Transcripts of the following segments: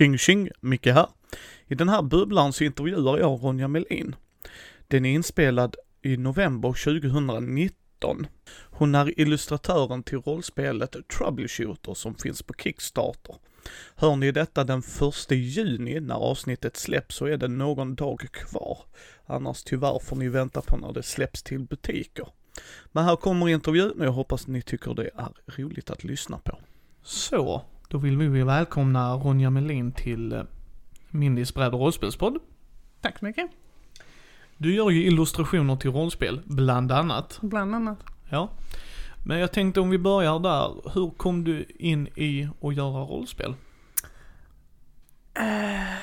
Tjing tjing, Micke här. I den här bubblan så intervjuar jag Ronja Melin. Den är inspelad i november 2019. Hon är illustratören till rollspelet Troubleshooter som finns på Kickstarter. Hör ni detta den 1 juni när avsnittet släpps så är det någon dag kvar. Annars tyvärr får ni vänta på när det släpps till butiker. Men här kommer intervjun och jag hoppas ni tycker det är roligt att lyssna på. Så, då vill vi välkomna Ronja Melin till eh, Mindys bräd och rollspelspodd. Tack så mycket. Du gör ju illustrationer till rollspel, bland annat. Bland annat. Ja. Men jag tänkte om vi börjar där, hur kom du in i att göra rollspel? Eh,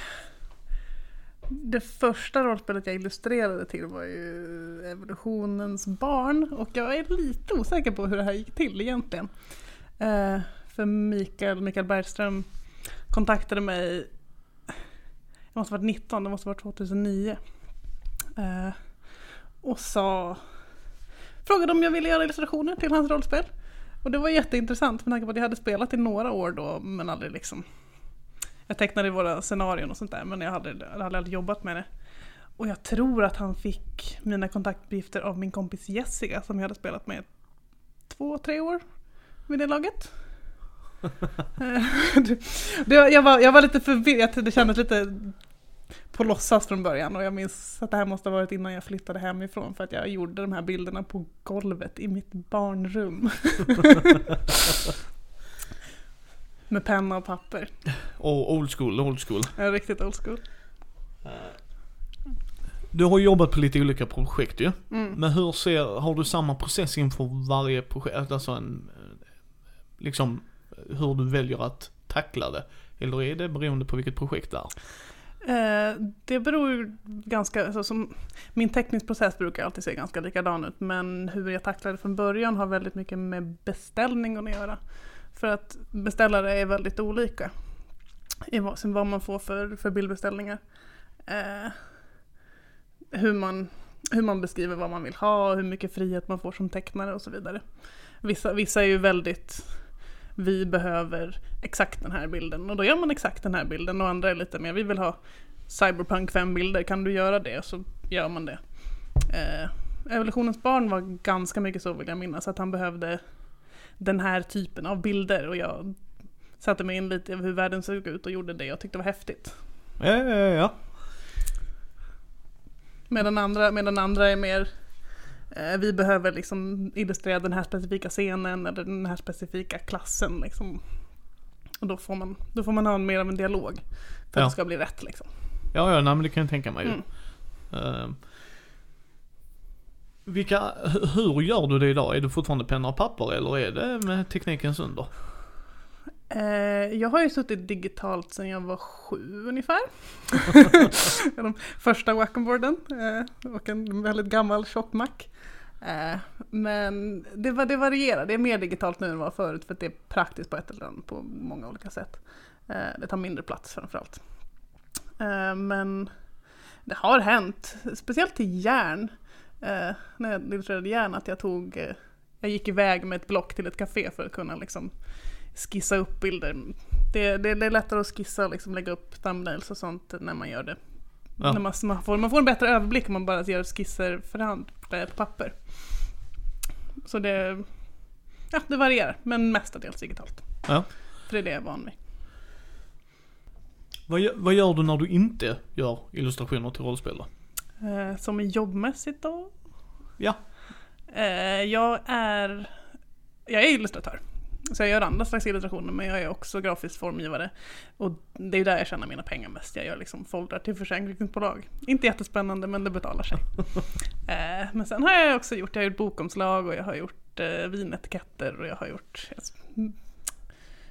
det första rollspelet jag illustrerade till var ju Evolutionens barn och jag är lite osäker på hur det här gick till egentligen. Eh, för Mikael, Mikael Bergström kontaktade mig, jag måste ha varit 19, det måste ha varit 2009. Eh, och sa, frågade om jag ville göra illustrationer till hans rollspel. Och det var jätteintressant med tanke på att jag hade spelat i några år då men aldrig liksom jag tecknade våra scenarion och sånt där men jag hade, jag hade aldrig jobbat med det. Och jag tror att han fick mina kontaktuppgifter av min kompis Jessica som jag hade spelat med två, tre år vid det laget. jag, var, jag var lite förvirrad, det kändes lite på låtsas från början och jag minns att det här måste ha varit innan jag flyttade hemifrån för att jag gjorde de här bilderna på golvet i mitt barnrum. Med penna och papper. Och old school, old school. Ja, riktigt old school. Du har jobbat på lite olika projekt ju. Mm. Men hur ser, har du samma process inför varje projekt? Alltså en, eh, liksom hur du väljer att tackla det? Eller är det beroende på vilket projekt det är? Eh, det beror ju ganska, alltså, som, min teckningsprocess brukar alltid se ganska likadan ut men hur jag tacklar det från början har väldigt mycket med beställningen att göra. För att beställare är väldigt olika i vad, vad man får för, för bildbeställningar. Eh, hur, man, hur man beskriver vad man vill ha, hur mycket frihet man får som tecknare och så vidare. Vissa, vissa är ju väldigt, vi behöver exakt den här bilden och då gör man exakt den här bilden och andra är lite mer, vi vill ha Cyberpunk 5 bilder, kan du göra det? Så gör man det. Eh, Evolutionens barn var ganska mycket så vill jag minnas, att han behövde den här typen av bilder och jag satte mig in lite i hur världen såg ut och gjorde det jag tyckte var häftigt. Ja, ja, ja. Medan andra, medan andra är mer vi behöver liksom illustrera den här specifika scenen eller den här specifika klassen. Liksom. Och då får, man, då får man ha mer av en dialog för Ja. att det ska bli rätt. Liksom. Ja, ja, nej, men det kan jag tänka mig. Mm. Ehm, vilka, hu- hur gör du det idag? Är det fortfarande penna och papper eller är det med teknikens under? Eh, jag har ju suttit digitalt sedan jag var sju ungefär. De första wackenboarden eh, och en väldigt gammal tjock Mac. Eh, men det, var- det varierar, det är mer digitalt nu än var förut för att det är praktiskt på ett eller annat på många olika sätt. Det tar mindre plats framförallt. Men det har hänt, speciellt till järn. När jag illustrerade järn att jag tog, jag gick iväg med ett block till ett café för att kunna liksom skissa upp bilder. Det, det, det är lättare att skissa och liksom lägga upp thumbnails och sånt när man gör det. Ja. När man, man, får, man får en bättre överblick om man bara gör skisser för hand på papper. Så det, ja, det varierar, men mestadels digitalt. Ja. För det är det jag är van vid. Vad, gö- vad gör du när du inte gör illustrationer till rollspel då? Eh, som är jobbmässigt då? Ja. Eh, jag är, jag är illustratör. Så jag gör andra slags illustrationer men jag är också grafisk formgivare. Och det är där jag tjänar mina pengar mest. Jag gör liksom foldrar till försäkringsbolag. Inte jättespännande men det betalar sig. eh, men sen har jag också gjort, jag har gjort bokomslag och jag har gjort eh, vinetiketter och jag har gjort eh,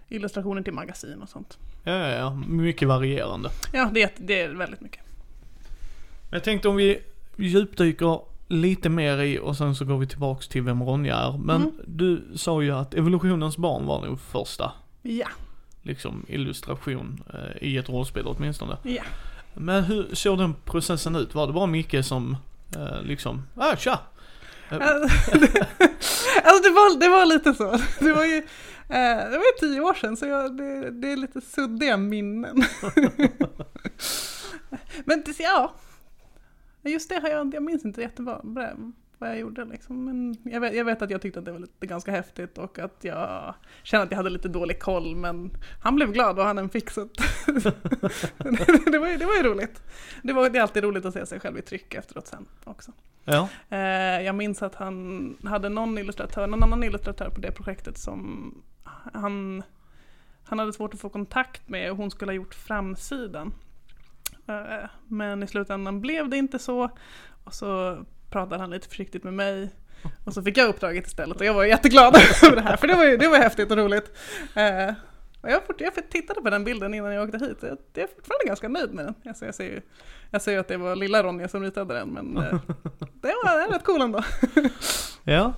illustrationer till magasin och sånt. Ja, ja, ja. Mycket varierande. Ja, det är, det är väldigt mycket. Jag tänkte om vi djupdyker lite mer i och sen så går vi tillbaks till vem Ronja är. Men Mm. du sa ju att evolutionens barn var nog första, Ja, liksom illustration eh, i ett rollspel åtminstone. ja. Men hur såg den processen ut? Var det bara Micke som eh, liksom, ah tja! Eh, Alltså det var, det var lite så. Det var ju, eh, det var ju tio år sedan så jag, det, det är lite suddiga minnen. Men det, ja, just det har jag, jag minns inte jättebra vad jag gjorde liksom. Men jag vet, jag vet, att jag tyckte att det var lite, ganska häftigt och att jag kände att jag hade lite dålig koll men han blev glad och han en fixat. det, var ju, det var ju roligt. Det, var, det är alltid roligt att se sig själv i tryck efteråt sen också. Ja. Eh, jag minns att han hade någon illustratör, någon annan illustratör på det projektet som han, han hade svårt att få kontakt med och hon skulle ha gjort framsidan. Eh, men i slutändan blev det inte så. Och så pratade han lite försiktigt med mig. Och så fick jag uppdraget istället och jag var jätteglad över det här för det var ju det var häftigt och roligt. Eh, och jag, jag tittade på den bilden innan jag åkte hit jag, jag är fortfarande ganska nöjd med den. Alltså jag, ser ju, jag ser ju att det var lilla Ronja som ritade den men eh, det var rätt cool ändå. ja,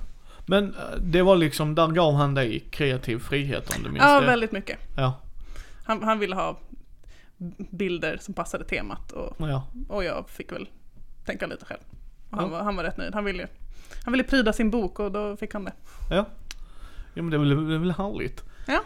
men det var liksom, där gav han dig kreativ frihet om du minns ja, det? Väldigt mycket. Ja. Han, han ville ha bilder som passade temat och, ja. och jag fick väl tänka lite själv. Han, ja. var, han var rätt nöjd. Han ville, han ville pryda sin bok och då fick han det. Ja. Ja men det är väl, det är väl härligt. Ja.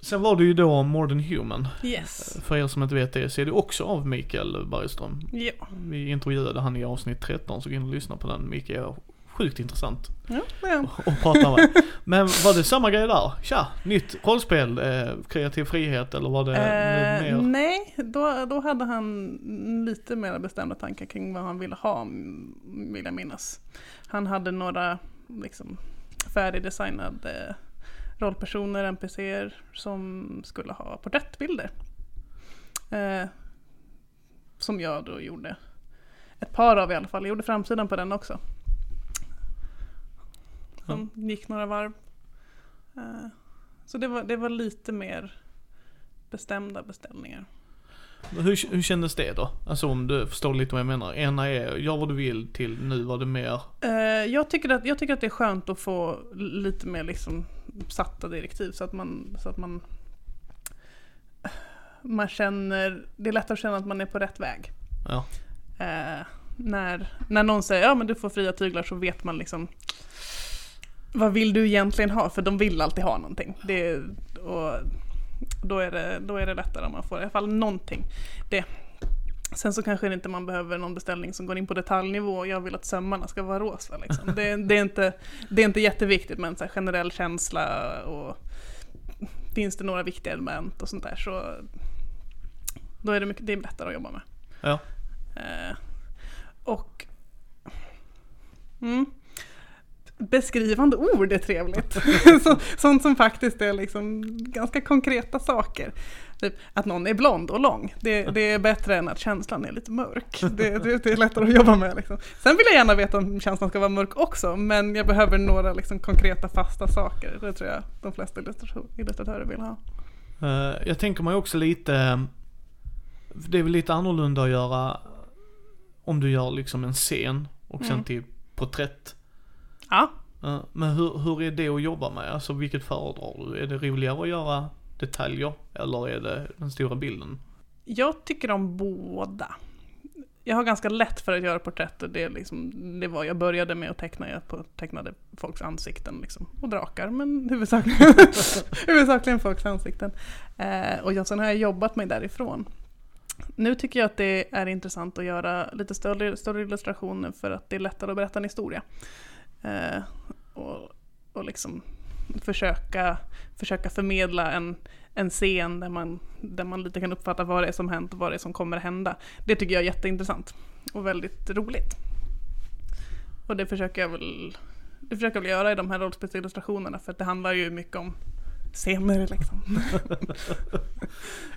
Sen var det ju då More than Human. Yes. För er som inte vet det så är det också av Mikael Bergström. Ja. Vi intervjuade han i avsnitt 13 så gå in och lyssna på den. Mikael sjukt intressant. Ja, ja. Och prata med. Men var det samma grej där? Tja, nytt rollspel, eh, kreativ frihet eller var det eh, mer? Nej, då, då hade han lite mer bestämda tankar kring vad han ville ha, vill jag minnas. Han hade några liksom, färdigdesignade rollpersoner, NPCer, som skulle ha porträttbilder. Eh, som jag då gjorde ett par av i alla fall. Jag gjorde framsidan på den också. Som ja. gick några varv. Eh, så det var, det var lite mer bestämda beställningar. Hur, hur kändes det då? Alltså om du förstår lite vad jag menar. Ena är gör vad du vill till nu var det mer? Uh, jag, tycker att, jag tycker att det är skönt att få lite mer liksom satta direktiv så att man, så att man man känner, det är lättare att känna att man är på rätt väg. Ja. Uh, när, när någon säger ja men du får fria tyglar så vet man liksom vad vill du egentligen ha? För de vill alltid ha någonting. Det, och då, är det, då är det lättare om man får i alla fall någonting. Det. Sen så kanske inte man behöver någon beställning som går in på detaljnivå. Jag vill att sömmarna ska vara rosa. Liksom. Det, det, är, inte, det är inte jätteviktigt med en så generell känsla och finns det några viktiga element och sånt där så då är det, mycket, det är lättare att jobba med. Ja. Eh, och mm, beskrivande ord är trevligt. sånt som faktiskt är liksom ganska konkreta saker. Typ att någon är blond och lång, det, det är bättre än att känslan är lite mörk. Det, det, det är lättare att jobba med. Liksom. Sen vill jag gärna veta om känslan ska vara mörk också, men jag behöver några liksom konkreta fasta saker. Det tror jag de flesta illustratörer vill ha. Uh, jag tänker mig också lite, det är väl lite annorlunda att göra om du gör liksom en scen och sen mm. till porträtt Ja. Men hur, hur är det att jobba med? Alltså vilket föredrar du? Är det roligare att göra detaljer eller är det den stora bilden? Jag tycker om båda. Jag har ganska lätt för att göra porträtt och det, är liksom, det var jag började med att teckna. Jag tecknade folks ansikten liksom, och drakar, men huvudsakligen, huvudsakligen folks ansikten. Eh, och jag, sen har jag jobbat mig därifrån. Nu tycker jag att det är intressant att göra lite större, större illustrationer för att det är lättare att berätta en historia. Eh, och, och liksom försöka, försöka förmedla en, en scen där man, där man lite kan uppfatta vad det är som hänt och vad det är som kommer hända. Det tycker jag är jätteintressant och väldigt roligt. Och det försöker jag väl, det försöker jag väl göra i de här rollspelsillustrationerna för att det handlar ju mycket om scener liksom.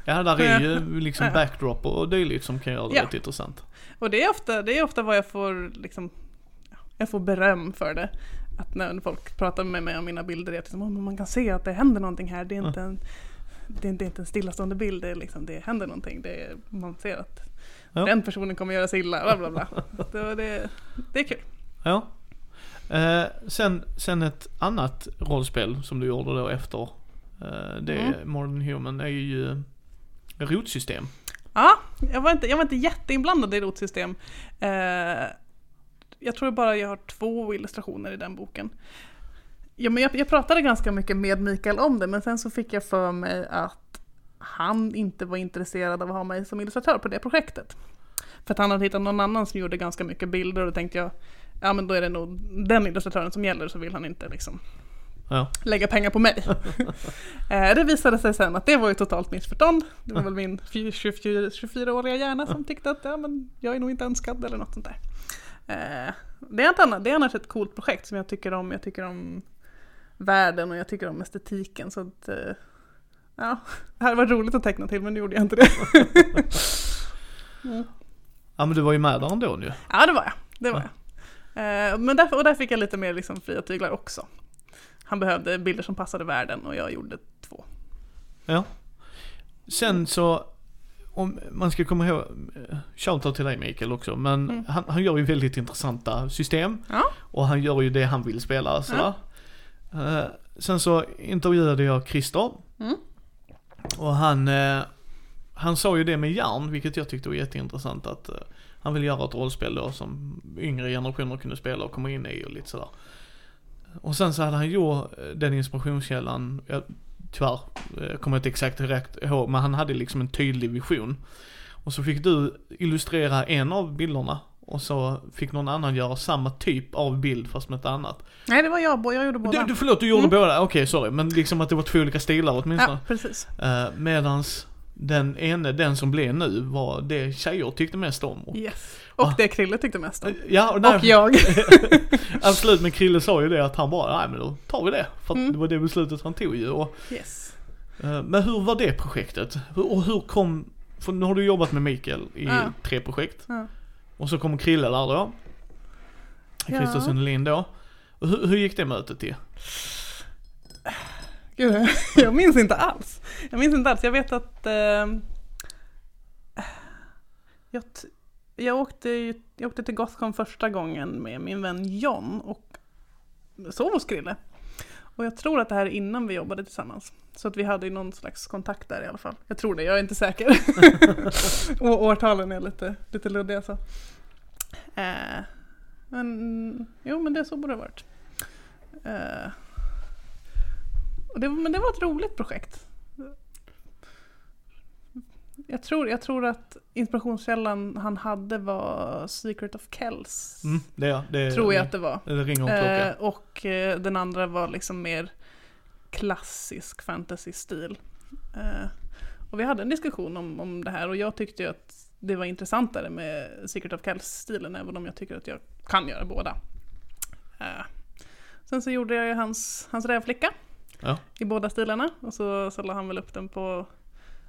ja, där är ju liksom backdrop och dylikt som kan göra det ja. rätt intressant. Och det är ofta, det är ofta vad jag får liksom jag får beröm för det. Att när folk pratar med mig om mina bilder, är att liksom, man kan se att det händer någonting här. Det är inte en, det är inte en stillastående bild, det, är liksom, det händer någonting. Det är, man ser att ja. den personen kommer göra sig illa. Bla bla bla. det, det, det är kul. Ja. Eh, sen, sen ett annat rollspel som du gjorde då efter eh, det, mm. Modern Human, är ju rotsystem. Ja, jag var inte, jag var inte jätteinblandad i rotsystem. Eh, jag tror bara jag har två illustrationer i den boken. Ja, men jag, jag pratade ganska mycket med Mikael om det, men sen så fick jag för mig att han inte var intresserad av att ha mig som illustratör på det projektet. För att han hade hittat någon annan som gjorde ganska mycket bilder och då tänkte jag, ja men då är det nog den illustratören som gäller så vill han inte liksom Ja. lägga pengar på mig. Eh, det visade sig sen att det var ju totalt missförstånd. Det var väl min 24 24-åriga hjärna som tyckte att ja, men jag är nog inte önskad eller något sånt där. Eh, det, är annat, det är annars ett coolt projekt som jag tycker om. Jag tycker om världen och jag tycker om estetiken. Så att, eh, ja, det hade varit roligt att teckna till men nu gjorde jag inte det. Ja men du var ju med där ändå nu. Ja det var jag. Det var jag. Eh, men där, och där fick jag lite mer liksom fria tyglar också. Han behövde bilder som passade världen och jag gjorde två. Ja. Sen så, om man ska komma ihåg, shoutout till dig Mikael också, men Mm. han, han gör ju väldigt intressanta system. Ja. Och han gör ju det han vill spela sådär. Eh, sen så intervjuade jag Christer. Mm. Och han, eh, han sa ju det med järn, vilket jag tyckte var jätteintressant att eh, han vill göra ett rollspel då som yngre generationer kunde spela och komma in i och lite sådär. Och sen så hade han gjort den inspirationskällan, jag, tyvärr, eh, jag kommer inte exakt rätt ihåg, men han hade liksom en tydlig vision. Och så fick du illustrera en av bilderna och så fick någon annan göra samma typ av bild fast med ett annat. Nej det var jag, jag gjorde båda. Du, du, förlåt, du gjorde Mm. båda? Okej, sorry. Men liksom att det var två olika stilar åtminstone. ja, precis. Uh, medans den ene, den som blev nu, var det tjejer tyckte mest om. Yes. Och Va? det Krille tyckte mest om. ja, och, där, Och jag. absolut, men Krille sa ju det att han bara, nej men då tar vi det. För Mm. det var det beslutet han tog ju. Och, Yes. eh, men hur var det projektet? Och hur kom, för nu har du jobbat med Mikael i Ja. tre projekt. Ja. Och så kommer Krille där då. Ja. Christer Sundelin då. Och hur, hur gick det mötet till? Gud, jag minns inte alls. Jag minns inte alls. Jag vet att ehm, jag, jag, åkte, ju- jag åkte till Gothcon första gången med min vän John och sov hos Krille. Och jag tror att det här är innan vi jobbade tillsammans. Så att vi hade ju någon slags kontakt där i alla fall. Jag tror det, jag är inte säker. och årtalen är lite, lite luddiga så. Eh, men jo, men det så borde det ha varit. Eh, och det, men det var ett roligt projekt. Jag tror, jag tror att inspirationskällan han hade var Secret of Kells. Mm, det, är- det, Tror jag att det var. det ringer. Eh, och eh, den andra var liksom mer klassisk fantasy-stil. Eh, och vi hade en diskussion om, om det här och jag tyckte ju att det var intressantare med Secret of Kells-stilen även om jag tycker att jag kan göra båda. Eh, sen så gjorde jag ju hans, hans rävflicka Ja. i båda stilarna och så, så la han väl upp den på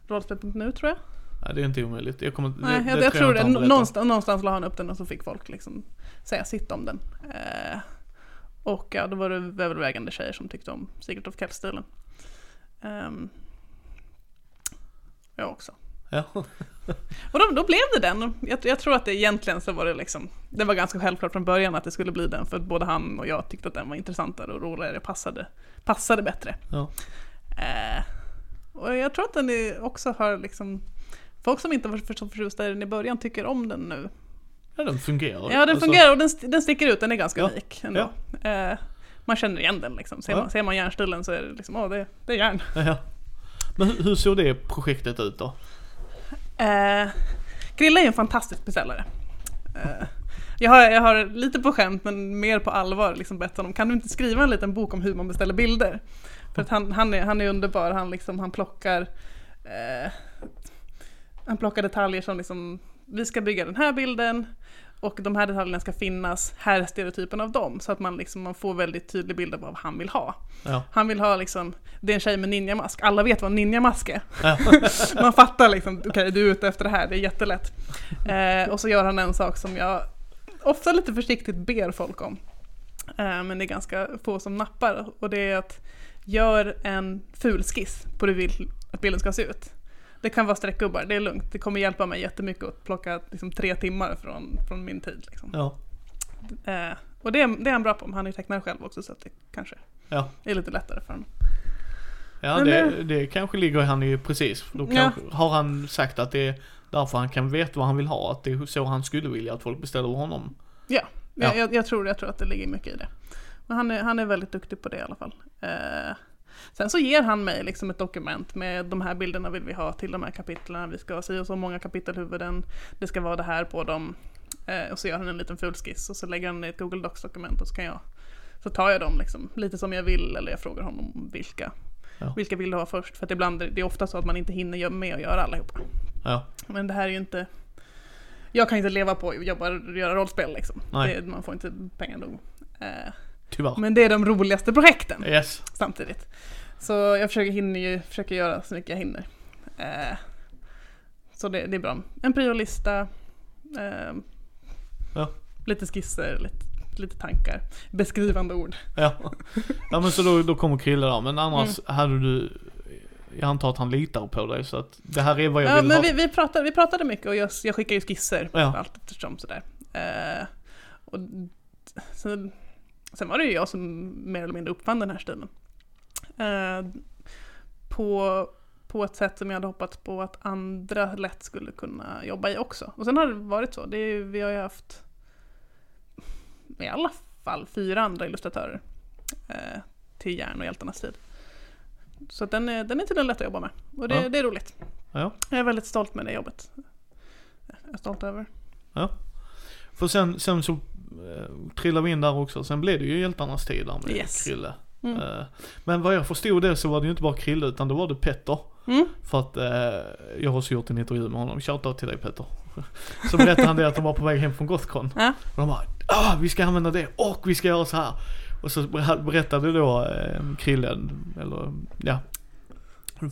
rollspel.nu tror jag. Ja, det är inte omöjligt. Jag kommer, Nej, det, jag, det jag tror det. Någonstans, någonstans la han upp den och så fick folk liksom säga sitt om den. Eh, och ja, då var det övervägande tjejer som tyckte om Secret of Kells-stilen. Ehm, jag också. Ja. Och då, då blev det den. Jag, jag tror att det egentligen så var det liksom, det var ganska självklart från början att det skulle bli den för både han och jag tyckte att den var intressantare och roligare, passade, passade bättre. Ja. Eh, och jag tror att den också har liksom, folk som inte var så förtjusta i den i början tycker om den nu. ja, den fungerar. Ja, den Alltså, fungerar och den, den sticker ut, den är ganska Ja, unik ändå. Eh, man känner igen den liksom. Ser, Ja. man, ser man järnstilen så är det liksom, åh det, det är järn. Ja. Men hur, hur såg det projektet ut då? Eh, Grilla är en fantastisk beställare. Eh, jag, har, jag har lite på skämt men mer på allvar liksom bett honom, kan du inte skriva en liten bok om hur man beställer bilder? För att han, han, är, han är underbar, han, liksom, han plockar eh, han plockar detaljer som liksom, vi ska bygga den här bilden och de här detaljerna ska finnas, här är stereotypen av dem. Så att man, liksom, man får väldigt tydlig bild av vad han vill ha. Ja. Han vill ha liksom, det är en tjej med ninjamask, alla vet vad en ninjamask är. Ja. Man fattar liksom, okej du är ute efter det här, det är jättelätt. Eh, och så gör han en sak som jag ofta lite försiktigt ber folk om. Eh, men det är ganska få som nappar. Och det är att gör en ful skiss på hur du vill att bilden ska se ut. Det kan vara streckgubbar, det är lugnt. Det kommer hjälpa mig jättemycket att plocka liksom, tre timmar från, från min tid. Liksom. Ja. Eh, och det, är- det är han bra på, han är ju tecknare själv också så att det kanske Ja. är lite lättare för honom. Ja, Men det, det kanske ligger han ju precis. Då Ja. kanske, har han sagt att det är därför han kan veta vad han vill ha. Att det är så han skulle vilja att folk beställer honom. Ja, Ja. Jag, jag, jag, tror, jag tror att det ligger mycket i det. Men han är, han är väldigt duktig på det i alla fall. Eh, sen så ger han mig liksom ett dokument med de här bilderna vill vi ha till de här kapitlen. Vi ska ha si och så många kapitelhuvuden. Det ska vara det här på dem. Eh, och så gör han en liten fulskiss och så lägger han i ett Google Docs-dokument och så kan jag så tar jag dem liksom, lite som jag vill eller jag frågar honom vilka. Ja. Vilka vill du ha först? För att ibland det är ofta så att man inte hinner med att göra allihopa. Ja. Men det här är ju inte Jag kan inte leva på att jobba göra rollspel liksom. Det, man får inte pengar nog. Eh, Tyvärr. men det är de roligaste projekten Yes. samtidigt. Så jag försöker, hinner ju, försöker göra så mycket jag hinner. Eh, så det, det är bra. En priolista, eh, Ja. lite skisser, lite, lite tankar, beskrivande ord. Ja. ja men så då, då kommer Krille där. Men annars Mm. hade du, jag antar att han litar på dig så att det här är vad jag Ja, vill men ha. vi, vi, pratade, vi pratade mycket och jag, jag skickar ju skisser Ja. allt eftersom sådär. Eh, och sen, sen var det ju jag som mer eller mindre uppfann den här stilen. Eh, på, på ett sätt som jag hade hoppats på att andra lätt skulle kunna jobba i också. Och sen har det varit så. Det är, vi har ju haft i alla fall fyra andra illustratörer eh, till Järn och Hjältarnas tid. Så den är, den är tydligen lätt att jobba med. Och det, Ja. det är roligt. Ja. Jag är väldigt stolt med det jobbet. Jag är stolt över. För sen, sen så trillade vi in där också. Sen blev det ju hjältarnas tid där med Yes. Krille. Mm. Eh, men vad jag förstod det så var det ju inte bara Krille utan det var det Petter. Mm. För att eh, jag har också gjort en intervju med honom. Shoutout till dig Petter. Så berättade han det att de var på väg hem från Gothcon. Ja. Och de bara ah, vi ska använda det och vi ska göra så här. Och så berättade då eh, Krille, eller ja.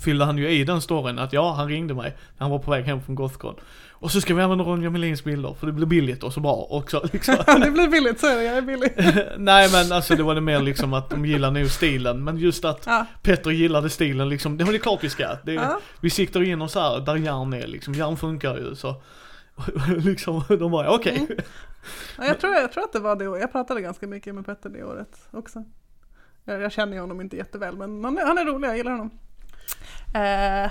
Fyllde han ju i den storyn att ja, han ringde mig när han var på väg hem från Gothcon. Och så ska vi använda Ronja Melins bilder för det blir billigt och så bra också liksom. det blir billigt, så är det. Jag är billig. Nej men alltså det var det mer liksom att de gillar nog stilen. Men just att Ja. Petter gillade stilen liksom, det det klart vi ska. Det, Ja. Vi siktar in oss här, där järn är liksom, järn funkar ju så. liksom, de bara okej. Mm. Ja, jag, tror, jag tror att det var det året. Jag pratade ganska mycket med Petter det året också. Jag, jag känner ju honom inte jätteväl men han är, han är rolig, jag gillar honom. Eh,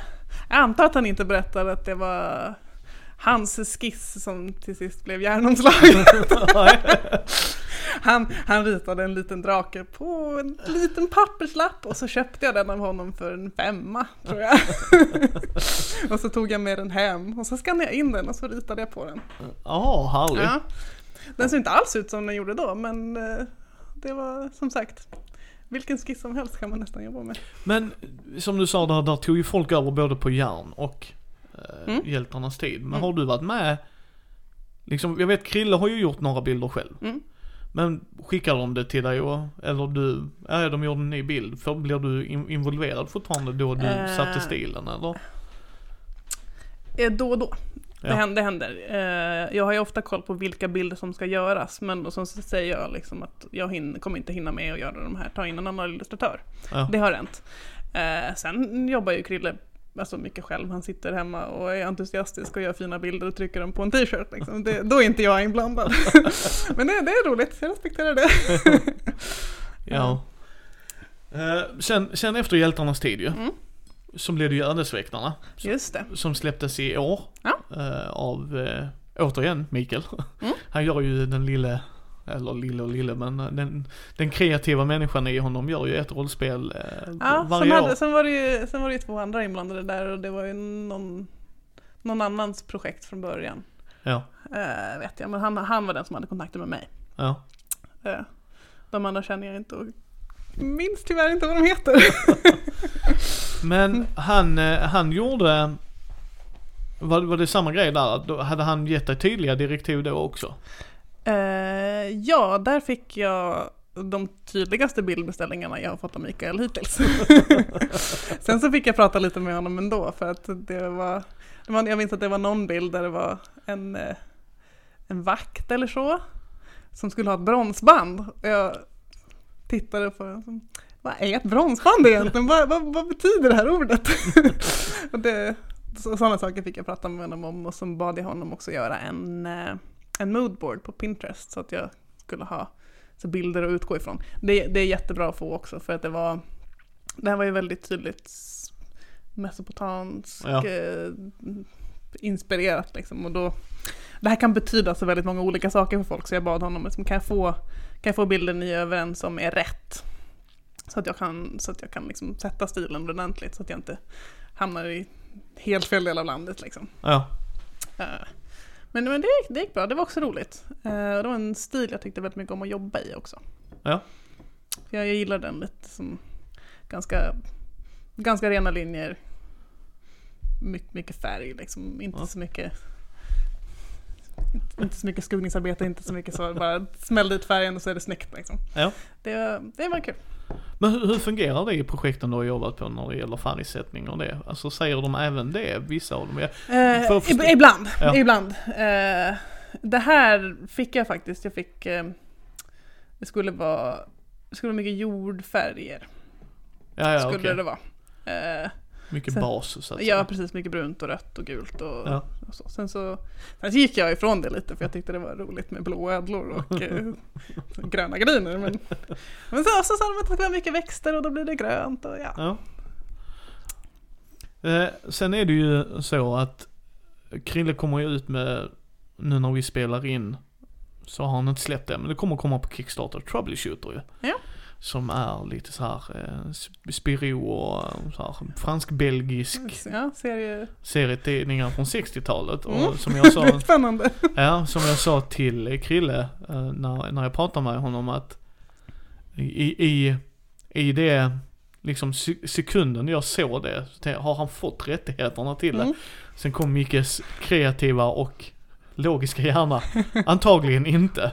jag antar att han inte berättade att det var hans skiss som till sist blev järnomslaget. han, han ritade en liten drake på en liten papperslapp och så köpte jag den av honom för en femma tror jag. och så tog jag med den hem och så skannade jag in den och så ritade jag på den. Ja, härligt. Ja. Den ser inte alls ut som den gjorde då, men eh, det var som sagt, vilken skiss som helst kan man nästan jobba med. Men som du sa, där, där tog ju folk över både på järn och eh, Mm. hjältarnas tid. Men Mm. har du varit med, liksom, jag vet Krille har ju gjort några bilder själv. Mm. Men skickar de det till dig och, eller du, ja de gjorde en ny bild. För blir du in, involverad fortfarande då du Eh. satte stilen eller? Eh, Då och då. Det Ja. händer. Det händer. Eh, Jag har ju ofta koll på vilka bilder som ska göras, men då så säger jag liksom att jag hin- kommer inte hinna med att göra de här, ta in en annan illustratör. Ja. Det har hänt. Eh, Sen jobbar ju Krille alltså mycket själv. Han sitter hemma och är entusiastisk och gör fina bilder och trycker dem på en t-shirt. Liksom. Det, då är inte jag inblandad. Men det, det är roligt, jag respekterar det. Ja. Eh, sen, sen efter hjältarnas tid ju. Mm. Så blev ju Ödesväktarna. Just det. Som släpptes i år. Ja. eh, av, eh, återigen, Mikael. Mm. Han gör ju den lille, eller lille och lille, men den, den kreativa människan i honom gör ju ett rollspel eh, Ja, varje sen, år. hade, sen, var det ju, sen var det ju två andra inblandade där och det var ju någon, någon annans projekt från början. Ja, Eh, vet jag, men han, han var den som hade kontakter med mig. ja. Eh, de andra känner jag inte och minns tyvärr inte vad de heter. Men han, eh, han gjorde, var, var det samma grej där? Hade han gett dig tydliga direktiv då också? Eh, ja, där fick jag de tydligaste bildbeställningarna jag har fått av Mikael hittills. Sen så fick jag prata lite med honom ändå för att det var, det var jag minns att det var någon bild där det var en, eh, en vakt eller så som skulle ha ett bronsband. Jag tittade på den som, vad är ett bronsband egentligen? vad, vad, vad betyder det här ordet? och det, så, sådana saker fick jag prata med honom om och så bad jag honom också göra en, eh, en moodboard på Pinterest så att jag skulle ha så bilder att utgå ifrån. Det, det är jättebra att få också för att det var det här var ju väldigt tydligt mesopotamsk Ja. eh, inspirerat liksom och då det här kan betyda så väldigt många olika saker för folk så jag bad honom liksom, kan jag få jag få bilden ni är överens om är rätt. Så att jag kan, så att jag kan liksom sätta stilen ordentligt så att jag inte hamnar i helt fel del av landet liksom. Ja. Eh, Men, men det, gick, det gick bra, det var också roligt. Eh, Det var en stil jag tyckte väldigt mycket om att jobba i också. Ja. Jag, jag gillar den lite som ganska, ganska rena linjer. Mycket, mycket färg liksom, inte Ja. så mycket inte, så mycket skuggningsarbete, inte så mycket så, bara smäll dit färgen och så är det snyggt liksom. Ja. Det, det var kul. Men hur, hur fungerar det i projekten du har jobbat på när det gäller färgsättning och det? Alltså säger de även det, vissa av dem? Eh, förstå- ib- ibland, Ja. ibland. Eh, det här fick jag faktiskt, jag fick, eh, det skulle vara, det skulle vara mycket jordfärger. ja, ja skulle okej. det vara. Mycket Sen- bas så att säga. ja precis, mycket brunt och rött och gult och, Ja. och så. Sen så, sen gick jag ifrån det lite för jag tyckte det var roligt med blå ödlor och eh, gröna gardiner. Men, men så, så sa de att det skulle vara mycket växter och då blir det grönt och ja. Ja. Eh, sen är det ju så att Krille kommer ju ut med, nu när vi spelar in, så har han inte släppt det, men det kommer komma på Kickstarter, Troubleshooter ju. Ja. Som är lite så här eh, Spiro och eh, så här fransk-belgisk Ja, serie. serietidningar från 60-talet. Och Mm. som jag sa, Spännande. Ja, som jag sa till Krille eh, när, när jag pratade med honom att i, i, i det, liksom se- sekunden jag såg det, så tänkte jag, har han fått rättigheterna till det? Mm. Sen kom Mickes kreativa och logiska hjärna, antagligen inte.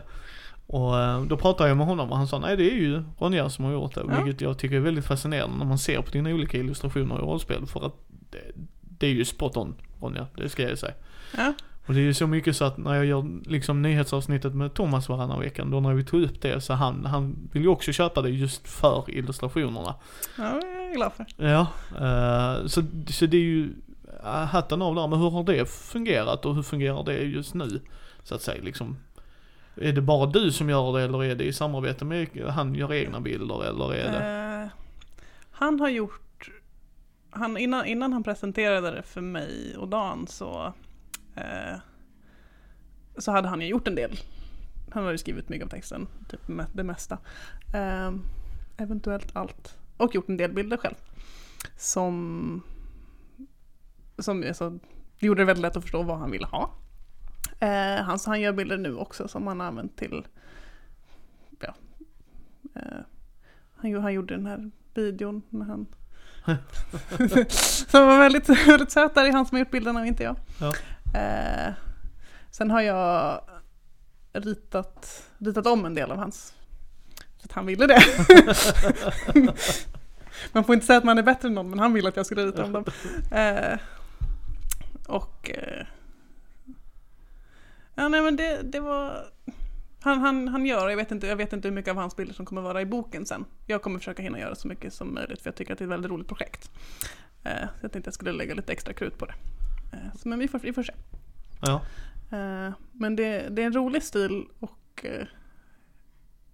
Och eh, då pratade jag med honom och han sa nej det är ju Ronja som har gjort det, Ja. vilket jag tycker är väldigt fascinerande när man ser på dina olika illustrationer i rollspel för att det, det är ju spot on Ronja, det ska jag säga. Ja. Och det är ju så mycket så att när jag gör liksom nyhetsavsnittet med Thomas varannan vecka, då när vi tog upp det så han, han vill ju också köpa det just för illustrationerna. ja, det är jag glad för. Ja, eh, så, så det är ju uh, hatten av där, men hur har det fungerat och hur fungerar det just nu? Så att säga liksom. Är det bara du som gör det eller är det i samarbete med, han gör egna bilder eller är det? Eh, han har gjort, han, innan, innan han presenterade det för mig och Dan så, eh, så hade han ju gjort en del. Han har ju skrivit mycket av texten, typ det mesta. Eh, eventuellt allt. Och gjort en del bilder själv. Som, som alltså, gjorde det väldigt lätt att förstå vad han ville ha. Eh, han, han gör bilder nu också som han har använt till ja, eh, han, han gjorde den här videon när han... som var väldigt, väldigt söt, där är han som har gjort bilderna och inte jag. Ja. Eh, sen har jag ritat, ritat om en del av hans, för att han ville det. man får inte säga att man är bättre än någon, men han ville att jag skulle rita om dem. Eh, och... Eh, ja, nej men det, det var... Han, han, han gör, jag vet, inte, jag vet inte hur mycket av hans bilder som kommer vara i boken sen. Jag kommer försöka hinna göra så mycket som möjligt för jag tycker att det är ett väldigt roligt projekt. Eh, så jag tänkte jag skulle lägga lite extra krut på det. Eh, så, men vi får, vi får se. Ja. Eh, men det, det är en rolig stil och eh,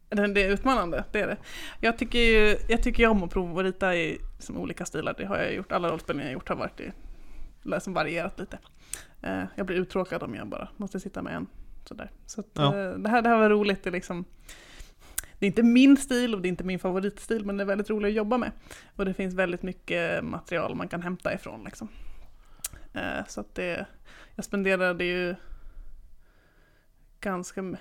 det är utmanande, det är det. Jag tycker ju jag tycker om att prova att rita i liksom, olika stilar, det har jag gjort. Alla rollspel jag har gjort har varit i, liksom varierat lite. Eh, jag blir uttråkad om jag bara måste sitta med en. Sådär. Så att, Ja. eh, det, här, det här var roligt, det är liksom det är inte min stil och det är inte min favoritstil men det är väldigt roligt att jobba med. Och det finns väldigt mycket material man kan hämta ifrån liksom. Eh, så att det, jag spenderade ju ganska, m-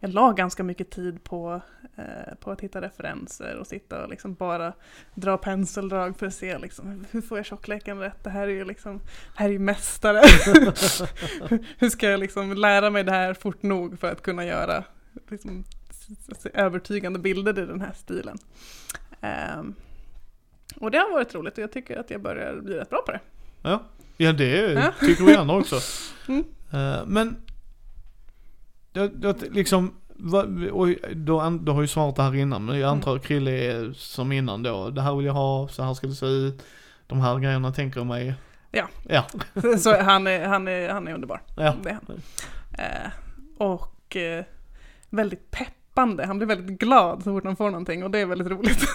jag la ganska mycket tid på, eh, på att hitta referenser och sitta och liksom bara dra penseldrag för att se liksom, hur får jag tjockleken rätt? Det här är ju liksom, här är ju mästare. hur ska jag liksom lära mig det här fort nog för att kunna göra liksom, övertygande bilder i den här stilen. Ehm, och det har varit roligt och jag tycker att jag börjar bli rätt bra på det. Ja, ja det tycker vi andra också. Mm. Eh, men, det, det, liksom, vad, och då, du har ju svarat det här innan, men jag antar att Krille är som innan då. Det här vill jag ha, så här ska det se ut. De här grejerna tänker jag mig. Ja. Ja, Så han är, han är, han är underbar. ja. Det är han. Eh, och eh, väldigt peppad hoppande, han blir väldigt glad så fort han får någonting och det är väldigt roligt.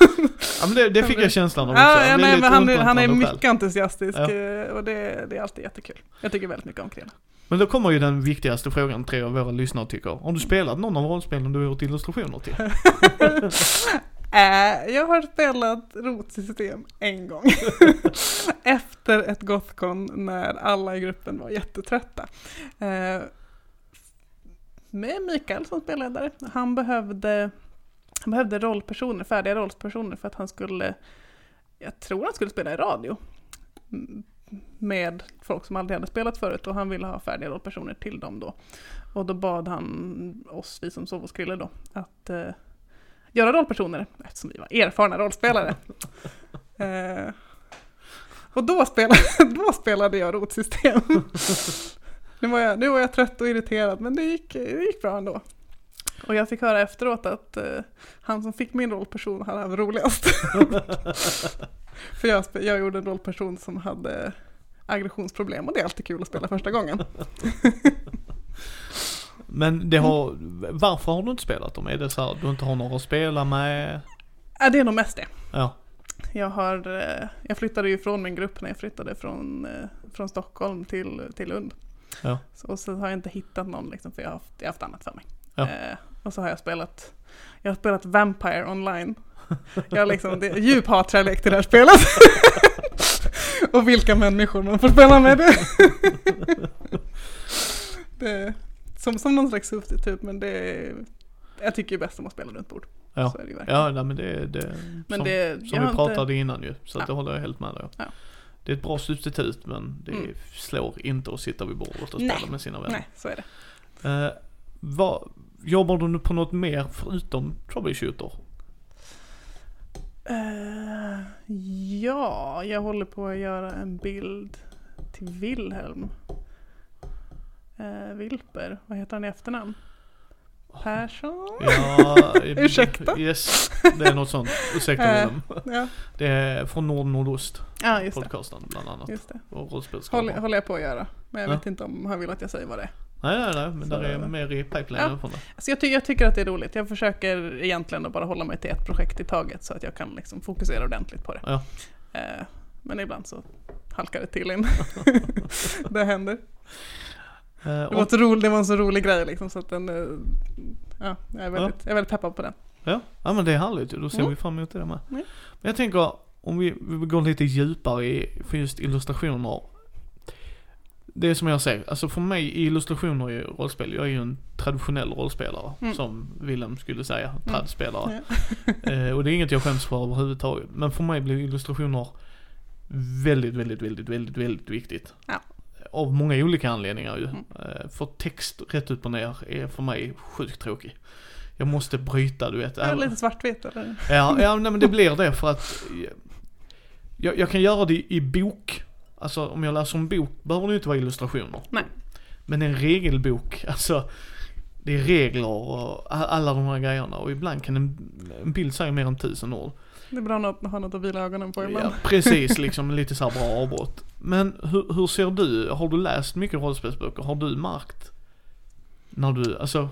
Ja men det, det fick jag känslan av också. ja, ja, nej, men han, är, han är mycket entusiastisk Ja. eh, och det, det är alltid jättekul. Jag tycker väldigt mycket om Krille. Men då kommer ju den viktigaste frågan tre av våra lyssnare tycker. Har du spelat någon av rollspelen du har gjort illustrationer till? Äh, jag har spelat rotsystem en gång. Efter ett Gothcon när alla i gruppen var jättetrötta. Eh, med Mikael som spelledare. Han behövde, han behövde rollpersoner, färdiga rollpersoner för att han skulle, jag tror han skulle spela i radio. Mm, med folk som aldrig hade spelat förut och han ville ha färdiga rollpersoner till dem då. Och då bad han oss, vi som sov hos Krille då, att eh, göra rollpersoner eftersom vi var erfarna rollspelare. eh, och då spelade, då spelade jag rotsystem. nu, var jag, nu var jag trött och irriterad men det gick, det gick bra ändå. Och jag fick höra efteråt att eh, han som fick min rollperson hade haft roligast. För jag, jag gjorde en rollperson som hade aggressionsproblem och det är alltid kul att spela första gången. Men det har, varför har du inte spelat dem? Är det så här, du inte har några att spela med? Ja, det är nog mest det. Ja. Jag, har, eh, jag flyttade ju från min grupp när jag flyttade från, eh, från Stockholm till, till Lund. Ja. Så, och så har jag inte hittat någon liksom, för jag har haft, jag har haft annat för mig. Ja. Eh, och så har jag spelat, jag har spelat Vampire online. Jag har liksom, det är djup hatkärlek till det här spelet. och vilka människor man får spela med. Det. det som, som någon slags substitut men det är, jag tycker ju bäst om att spela runt bord. Ja. Så är det ju verkligen. Ja, nej, men det, det Men som, det, som vi inte- pratade innan ju. Så Ja. det håller jag helt med dig. Ja. Det är ett bra substitut men det Mm. slår inte att sitta vid bordet och Nej. spela med sina vänner. Nej, så är det. Eh, vad, jobbar du nu på något mer förutom troubleshooter? Eh, ja, jag håller på att göra en bild till Wilhelm. Uh, Wilper, vad heter han i efternamn? Persson? Ja, Ursäkta? Yes, det är något sånt. Ursäkta Eh, Willem. Ja, Det är från Nord Nordost ja just det. podcasten bland annat. Just det. Och. Håller, håller jag på att göra. Men jag Ja. vet inte om han vill att jag säger vad det är. Nej, nej, nej, men Så- där är mer i pipelinen Ja. det. Alltså jag, ty- jag tycker att det är roligt. Jag försöker egentligen att bara hålla mig till ett projekt i taget så att jag kan liksom fokusera ordentligt på det. Ja. Eh, men ibland så halkar det till in. det händer. Eh, Det och- var, ett ro, det var en så rolig grej liksom så att den, eh, ja, jag är väldigt, jag är väldigt peppad på den. Ja, ja men det är härligt. Då ser Mm. vi fram emot det med. Mm. Men jag tänker, om vi, vi går lite djupare i, för just illustrationer. Det är som jag säger, alltså för mig i illustrationer i rollspel, jag är ju en traditionell rollspelare. Mm. Som Willem skulle säga, tradspelare. Ja. Eh, och det är inget jag skäms för överhuvudtaget. Men för mig blir illustrationer väldigt, väldigt, väldigt, väldigt, väldigt viktigt. Ja. Av många olika anledningar ju. Mm. Eh, för text rätt upp och ner är för mig sjukt tråkig. Jag måste bryta, du vet. Är lite svartvitt eller? Ja, ja nej, men det blir det för att jag, jag kan göra det i bok. Alltså om jag läser en bok behöver det inte vara illustrationer. Nej. Men en regelbok, alltså det är regler och alla de här grejerna och ibland kan en, en bild säga mer än tusen ord. Det är bra att ha något att vila ögonen på ibland. Ja, precis, liksom lite så bra avbrott. Men hur, hur ser du, har du läst mycket rollspelsböcker? Har du märkt när du, alltså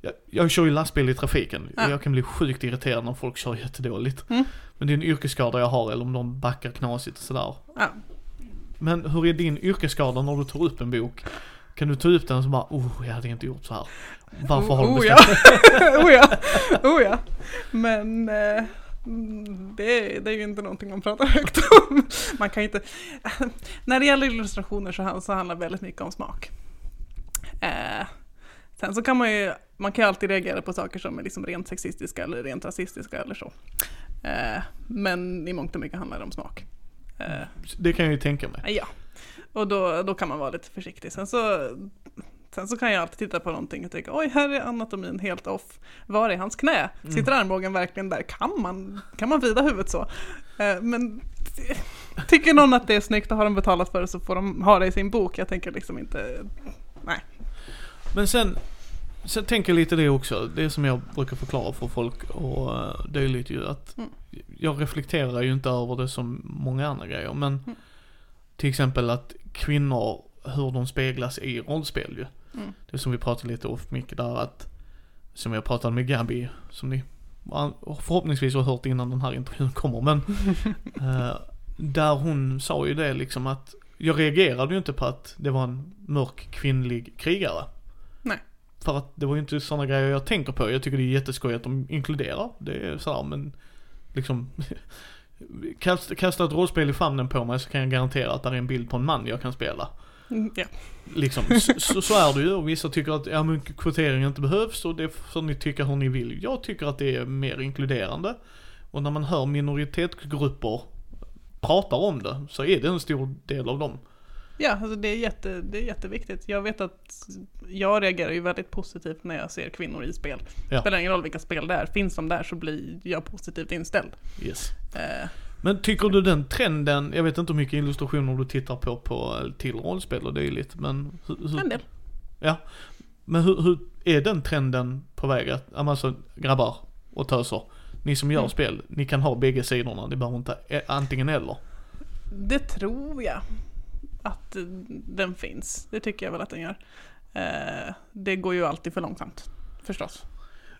jag, jag kör ju lastbil i trafiken Ja. jag kan bli sjukt irriterad när folk kör jättedåligt. Mm. Men det är en yrkesskada jag har eller om de backar knasigt och sådär. Ja. Men hur är din yrkesskada när du tar upp en bok? Kan du ta upp den och så bara, oh jag hade inte gjort så här. Varför har du oh, bestämt ja. oh ja, oh ja. Men eh, det, är, det är ju inte någonting man pratar högt om. Man kan inte, när det gäller illustrationer så, så handlar det väldigt mycket om smak. Eh, sen så kan man ju, man kan ju alltid reagera på saker som är liksom rent sexistiska eller rent rasistiska eller så. Eh, men i mångt och mycket handlar det om smak. Eh, Det kan jag ju tänka mig. Ja, och då, då kan man vara lite försiktig. Sen så, sen så kan jag alltid titta på någonting och tänka oj, här är anatomin helt off. Var är hans knä? Sitter armbågen verkligen där? Kan man, kan man vrida huvudet så? Eh, Men tycker någon att det är snyggt och har de betalat för det så får de ha det i sin bok. Jag tänker liksom inte, nej. Men sen, sen tänker jag lite det också, det som jag brukar förklara för folk och uh, det är lite ju att Mm. Jag reflekterar ju inte över det som många andra grejer men Mm. till exempel att kvinnor, hur de speglas i rollspel ju. Mm. Det som vi pratade lite off mycket där att som jag pratade med Gabby, som ni förhoppningsvis har hört innan den här intervjun kommer, men eh, där hon sa ju det liksom att jag reagerade ju inte på att det var en mörk kvinnlig krigare. Nej. För att det var ju inte sådana grejer jag tänker på. Jag tycker det är jätteskoj att de inkluderar. Det är sådär men liksom kasta, kasta ett rollspel i famnen på mig så kan jag garantera att det är en bild på en man jag kan spela. Mm, Ja. Liksom, så, så är det ju och vissa tycker att ja, men kvotering inte behövs och det får ni tycka hur ni vill. Jag tycker att det är mer inkluderande. Och när man hör minoritetsgrupper prata om det så är det en stor del av dem. Ja, alltså det, är jätte, det är jätteviktigt. Jag vet att jag reagerar ju väldigt positivt när jag ser kvinnor i spel. Ja. Spelar ingen roll vilka spel det är, finns de där så blir jag positivt inställd. Yes. Eh, Men tycker du den trenden, jag vet inte hur mycket illustrationer du tittar på på till rollspel och dylikt men hur, hur, en del. Ja. Men hur, hur är den trenden på väg att, alltså grabbar och töser, ni som gör Mm. spel, ni kan ha bägge sidorna, ni behöver inte ä- antingen eller. Det tror jag att den finns. Det tycker jag väl att den gör. Eh, det går ju alltid för långsamt, förstås.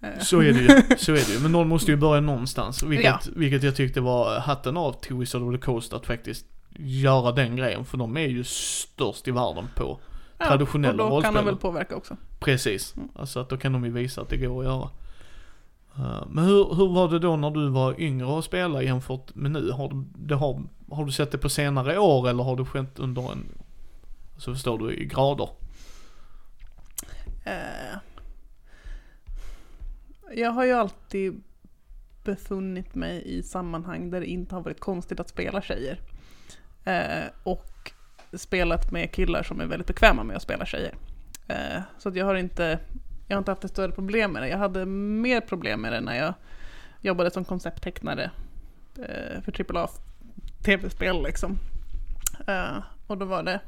Eh, Så är det ju, så är det ju. Men någon måste ju börja någonstans. Vilket, Ja. vilket jag tyckte var hatten av till Wizard of the Coast att faktiskt göra den grejen. För de är ju störst i världen på ja, traditionella Och då kan de rollspel. väl påverka också. Precis. Mm. Alltså att då kan de ju visa att det går att göra. Eh, men hur, hur var det då när du var yngre och spelade jämfört med nu? Har du, det har, har du sett det på senare år eller har det skett under en, så förstår du, i grader? Eh, jag har ju alltid befunnit mig i sammanhang där det inte har varit konstigt att spela tjejer. Eh, och spelat med killar som är väldigt bekväma med att spela tjejer. Så att jag har inte jag har inte haft ett större problem med det. Jag hade mer problem med det när jag jobbade som koncepttecknare eh, för AAA tv-spel liksom. Eh, och då var det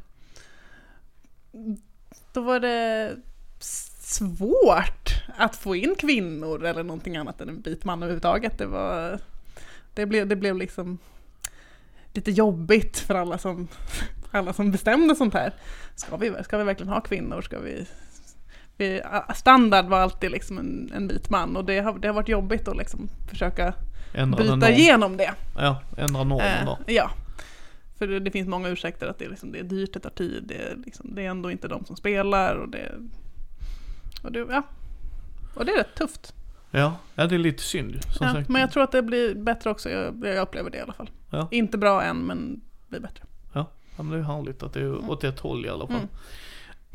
då var det svårt att få in kvinnor eller någonting annat än en vit man överhuvudtaget. Det, var, det, blev, det blev liksom lite jobbigt för alla som, alla som bestämde sånt här. Ska vi, ska vi verkligen ha kvinnor? Ska vi, standard var alltid liksom en, en vit man och det har, det har varit jobbigt att liksom försöka Ändra bryta igenom det. Ja, ändra normen Eh, då. ja. För det, det finns många ursäkter att det är, liksom, det är dyrt, det tar tid, det är, liksom, det är ändå inte de som spelar och det, och det, ja. och det är rätt tufft. Ja, ja det är lite synd som Ja, sagt. men jag tror att det blir bättre också, jag, jag upplever det i alla fall. Ja. Inte bra än, men det blir bättre. Ja, men det är härligt att det är åt ett håll i alla fall.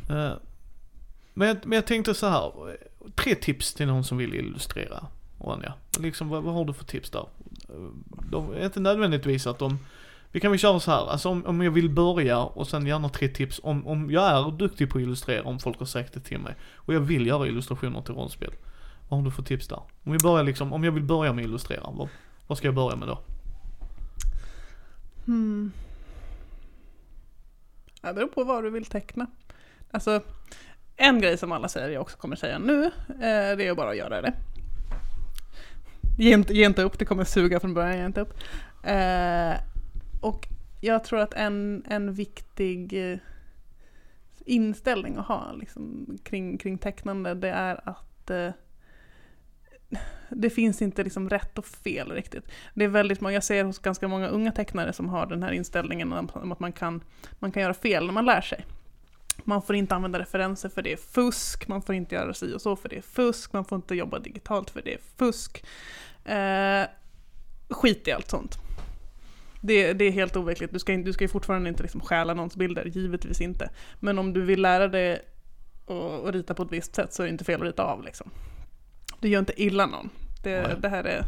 Mm. Eh, men, jag, men jag tänkte så här. tre tips till någon som vill illustrera, Ronja. Liksom, vad, vad har du för tips där? De är inte nödvändigtvis att de, vi kan väl köra så här, alltså om, om jag vill börja och sen gärna tre tips om, om jag är duktig på att illustrera, om folk har sagt det till mig. Och jag vill göra illustrationer till rollspel. Vad har du för tips där? Om vi börjar liksom, om jag vill börja med att illustrera, vad, vad ska jag börja med då? Hmm. Ja, det beror på vad du vill teckna. Alltså, en grej som alla säger, jag också kommer säga nu, eh, det är bara att göra det. Ge inte, ge inte upp, det kommer suga från början, ge inte upp. Eh, och jag tror att en, en viktig eh, inställning att ha liksom, kring, kring tecknande, det är att eh, det finns inte liksom rätt och fel riktigt. Det är väldigt många, jag ser hos ganska många unga tecknare som har den här inställningen om att man kan, man kan göra fel när man lär sig. Man får inte använda referenser för det är fusk, man får inte göra si och så för det är fusk, man får inte jobba digitalt för det är fusk. Eh, skit i allt sånt. Det, det är helt overkligt, du ska, in- du ska ju fortfarande inte liksom stjäla någons bilder, givetvis inte. Men om du vill lära dig att rita på ett visst sätt så är det inte fel att rita av liksom. Du gör inte illa någon. Det, det här är,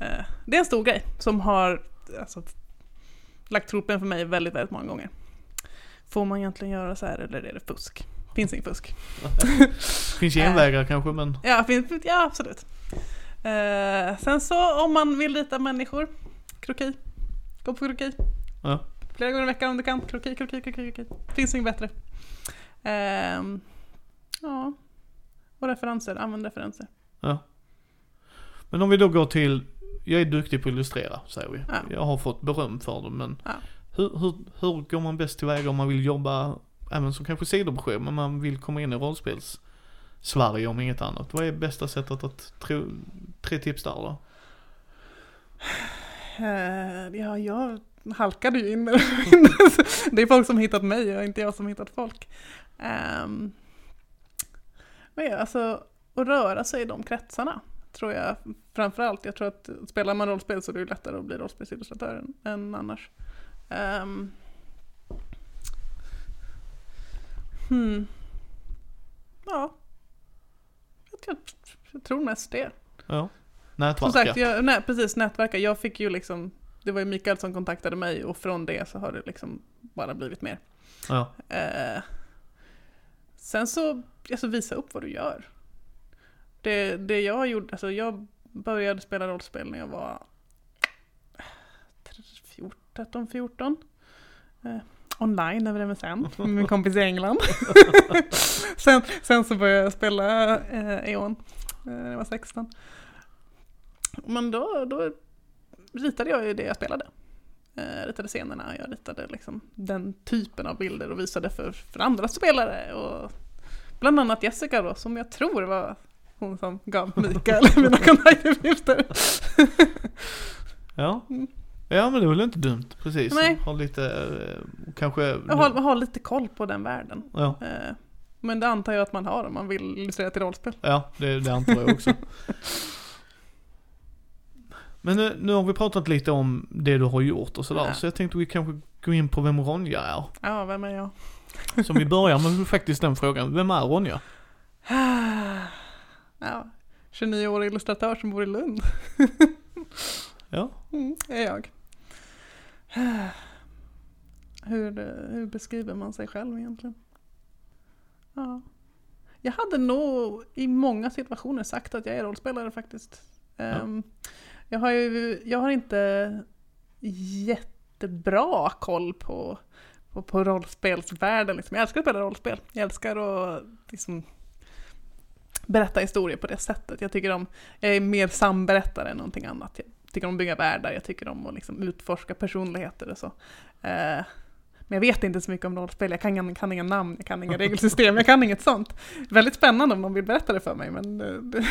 eh, det är en stor grej som har alltså, lagt tropen för mig väldigt, väldigt många gånger. Får man egentligen göra så här eller är det fusk? Finns inget fusk. Finns genvägar kanske men, Ja, finns, ja absolut. Eh, sen så om man vill rita människor, kroki. Gå på kroki. ja. Flera gånger i veckan om du kan. Kroki, kroki, kroki, kroki. Finns inget bättre. Ehm, ja. Och referenser, använd referenser. Ja. Men om vi då går till, jag är duktig på att illustrera, säger vi. Ja. Jag har fått beröm för det, men Ja hur, hur, hur går man bäst tillväga om man vill jobba, även som kanske sidoprojekt, men man vill komma in i rollspels-Sverige om inget annat. Vad är bästa sättet att tro, tre tips där då? Eh, ja, jag halkade ju in med Det är folk som hittat mig och inte jag som hittat folk. Ehm, um, ja, alltså, att röra sig i de kretsarna tror jag framförallt. Jag tror att spelar man rollspel så är det lättare att bli rollspelsillustratör än annars. Um, hmm. Ja. Jag, jag, tror mest det. Ja. Nätverka. Som sagt, jag, nej, precis nätverka. Jag fick ju liksom, det var ju Mikael som kontaktade mig och från det så har det liksom bara blivit mer. Ja. Eh, sen så, alltså visa upp vad du gör. Det, det jag gjorde, alltså jag började spela rollspel när jag var 13, 14. Eh, online över MSN med min kompis i England. sen, sen så började jag spela eh, E.ON eh, när jag var 16. Men då, då ritade jag ju det jag spelade. Jag ritade scenerna, jag ritade liksom den typen av bilder och visade för, för andra spelare. Och bland annat Jessica då, som jag tror var hon som gav Mikael mina kontaktuppgifter. ja. Ja men det är väl inte dumt, precis. Nej. Ha lite, eh, kanske... Har, har lite koll på den världen. Ja, Eh, Men det antar jag att man har om man vill illustrera till rollspel. ja det, det antar jag också. Men nu, nu har vi pratat lite om det du har gjort och sådär, Ja. så jag tänkte vi kanske gå in på vem Ronja är. Ja, vem är jag? Så vi börjar med faktiskt den frågan, vem är Ronja? Ja, 29-årig illustratör som bor i Lund. Ja, Mm, är jag. Hur, hur beskriver man sig själv egentligen? Ja. Jag hade nog i många situationer sagt att jag är rollspelare faktiskt. Ehm, jag, har ju, jag har inte jättebra koll på, på, på rollspelsvärlden. Liksom. Jag älskar att spela rollspel. Jag älskar att liksom, berätta historier på det sättet. Jag tycker om, jag är mer samberättare än någonting annat. Jag tycker om att bygga världar, jag tycker om att liksom utforska personligheter och så. Eh, men jag vet inte så mycket om rollspel, jag kan, kan inga namn, jag kan inga regelsystem, jag kan inget sånt. Väldigt spännande om någon vill berätta det för mig, men eh,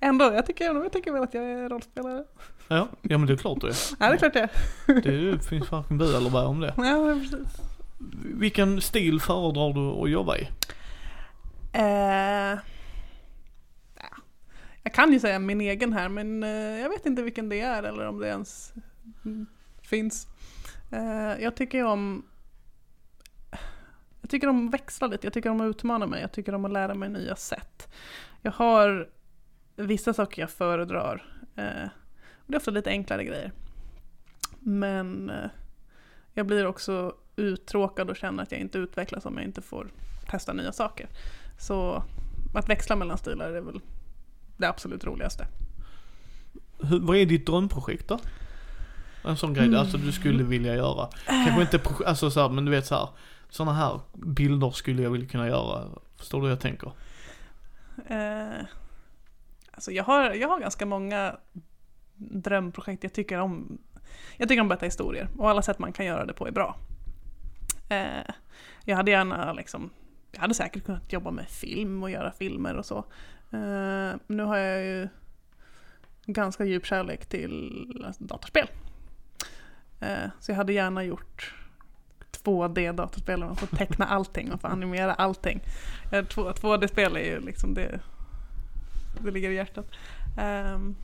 ändå, jag tycker, jag tycker väl att jag är rollspelare. ja, ja men det är klart du är. Ja, det är klart jag är. Det finns varken bu eller bä om det. Ja, precis. Vilken stil föredrar du att jobba i? Eh. Jag kan ju säga min egen här, men eh, jag vet inte vilken det är eller om det ens finns. Eh, jag tycker ju om jag tycker om att växla lite, jag tycker om att utmana mig, jag tycker om att lära mig nya sätt. Jag har vissa saker jag föredrar. Eh, och det är ofta lite enklare grejer. Men eh, jag blir också uttråkad och känner att jag inte utvecklas om jag inte får testa nya saker. Så att växla mellan stilar är väl det absolut roligaste. Hur, vad är ditt drömprojekt då? En sån grej, Mm. alltså du skulle vilja göra. Kanske inte, alltså så här, men du vet så här. Såna här bilder skulle jag vilja kunna göra. Förstår du hur jag tänker? Eh, alltså jag har, jag har ganska många drömprojekt jag tycker om. Jag tycker om att berätta historier och alla sätt man kan göra det på är bra. Eh, jag hade gärna liksom, jag hade säkert kunnat jobba med film och göra filmer och så. Eh, nu har jag ju ganska djup kärlek till datorspel. Eh, så jag hade gärna gjort 2D-datorspel där man får teckna allting, man får animera allting. Eh, 2- 2D-spel är ju liksom det, det ligger i hjärtat. Ehm,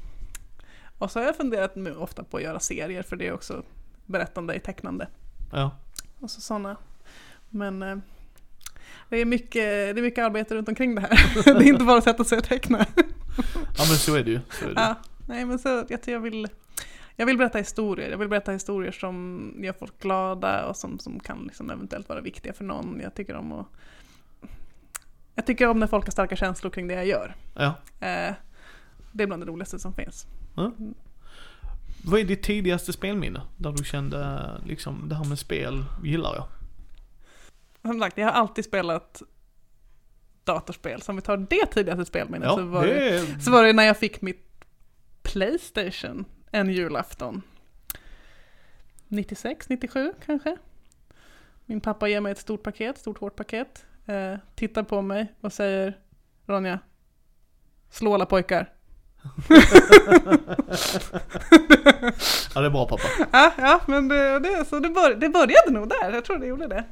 och så har jag funderat nu ofta på att göra serier för det är också berättande i tecknande. Ja. Och så sådana. Men eh, det, är mycket, det är mycket arbete runt omkring det här. det är inte bara att sätta sig och teckna. Ja men så är det ju. Så är det. Ja, nej men så jag, jag vill jag vill berätta historier. Jag vill berätta historier som gör folk glada och som, som kan liksom eventuellt vara viktiga för någon. Jag tycker om att jag tycker om när folk har starka känslor kring det jag gör. Ja. Eh, det är bland det roligaste som finns. Vad är ditt tidigaste spelminne? Där du kände liksom, det här med spel gillar jag. Som sagt, jag har alltid spelat datorspel. Så om vi tar det tidigaste spelminnet Ja, så, var det, det så var det när jag fick mitt Playstation en julafton. 96, 97 kanske. Min pappa ger mig ett stort paket, stort hårt paket. Eh, tittar på mig och säger Ronja? Slå alla pojkar. Ja det är bra pappa. Ja, ja men det, det, så det, bör, det började nog där, jag tror det gjorde det.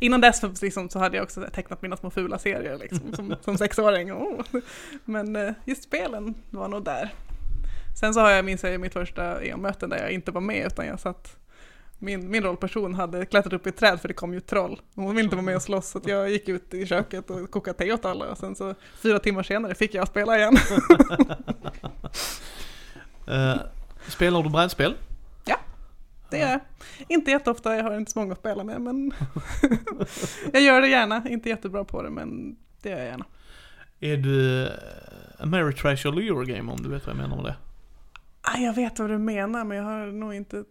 Innan dess för- liksom, så hade jag också tecknat mina små fula serier liksom, som, som sexåring. Oh. Men eh, just spelen var nog där. Sen så har jag minns jag mitt första EO-möte där jag inte var med utan jag satt min, min rollperson hade klättrat upp i ett träd för det kom ju troll. Hon ville inte vara med och slåss så jag gick ut i köket och kokade te åt alla och sen så fyra timmar senare fick jag spela igen. Eh, spelar du brädspel? Det inte jätteofta, jag har inte så många att spela med men jag gör det gärna, inte jättebra på det men det gör jag gärna. Är du eh, Ameritrash eller Eurogamer om du vet vad jag menar med det? Ah, jag vet vad du menar men jag har nog inte,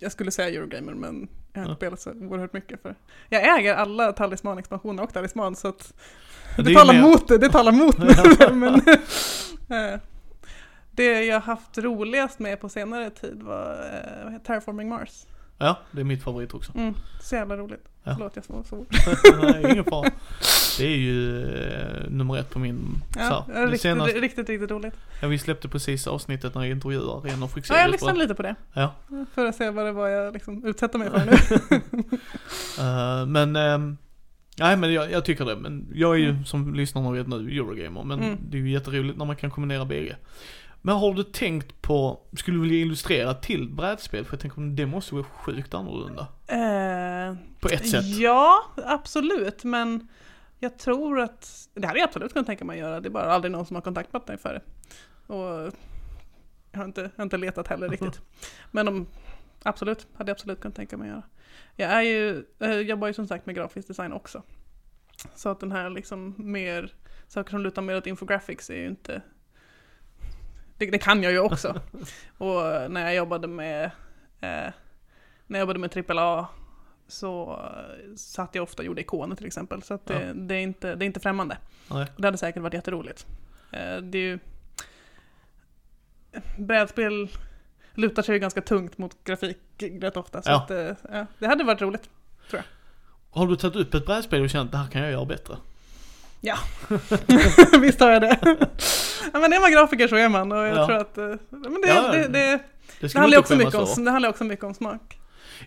jag skulle säga Eurogamer men jag har inte Ja. spelat så oerhört mycket för. Jag äger alla Talisman-expansioner och Talisman så att det, är talar mer- mot det, det talar mot det. men, eh, det jag haft roligast med på senare tid var eh, Terraforming Mars. Ja, det är mitt favorit också. Mm, så jävla roligt. Ja. Förlåt jag svor så Nej, ingen fara. Det är ju eh, nummer ett på min, Ja, så, ja, det riktigt, senaste, riktigt, riktigt roligt. ja, vi släppte precis avsnittet när jag intervjuar en av Ja, Fryxelius jag lyssnade lite på det. Ja. För att se vad det var jag liksom utsätter mig för nu. Eh, men, ehm, nej men jag, jag tycker det. Men jag är ju Mm. som lyssnarna vet nu Eurogamer. Men Mm. det är ju jätteroligt när man kan kombinera bägge. Men har du tänkt på, skulle du vilja illustrera till brädspel? För jag tänker det måste vara sjukt annorlunda. Eh, På ett sätt. Ja, absolut. Men jag tror att, det hade jag absolut kunnat tänka mig att göra. Det är bara aldrig någon som har kontaktat mig för det. Och jag har inte, jag har inte letat heller riktigt. Men om, absolut, hade jag absolut kunnat tänka mig att göra. Jag är ju, jag jobbar ju som sagt med grafisk design också. Så att den här liksom mer, saker som lutar mer åt infographics är ju inte det, det kan jag ju också. Och när jag jobbade med eh, när jag jobbade med AAA så satt jag ofta och gjorde ikoner till exempel. Så att det, Ja. det, är inte, det är inte främmande. Nej. Det hade säkert varit jätteroligt. Eh, Det är ju... Brädspel lutar sig ju ganska tungt mot grafik rätt ofta. Så Ja. att, eh, ja, det hade varit roligt. Har du tagit upp ett brädspel och känt det här kan jag göra bättre? Visst har jag det. ja, men är man grafiker så är man. Och jag Ja. tror att... eh, Men det, Ja, det, det, Det handlar också mycket om, för. det handlar också mycket om smak.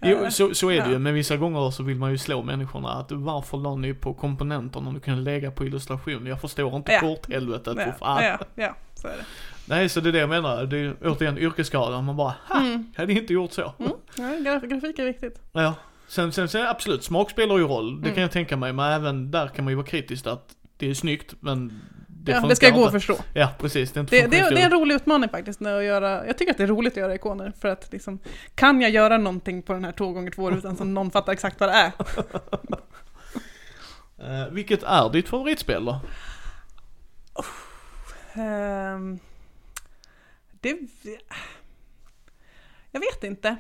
Jo, Eh, så, så är det ja. ju, men vissa gånger så vill man ju slå människorna att varför la ni på komponenterna om du kunde lägga på illustration? Jag förstår inte Ja. korthelvetet, för Ja, fan. ja, ja, så är det. Nej, så det är det jag menar. Det är ju återigen yrkesskadan. Man bara, ha, Mm. hade inte gjort så. Mm. Ja, graf- grafik är viktigt. Ja. Sen, sen, sen absolut, smak spelar ju roll. Det Mm. kan jag tänka mig. Men även där kan man ju vara kritisk att det är snyggt, men det ja, det ska gå att förstå. Ja, precis. Det är Det, det, det är en rolig utmaning faktiskt när att göra, jag tycker att det är roligt att göra ikoner för att liksom, kan jag göra någonting på den här 2x2 rutan som någon fattar exakt vad det är? Eh, vilket är ditt favoritspel då? Ehm, det... Jag vet inte.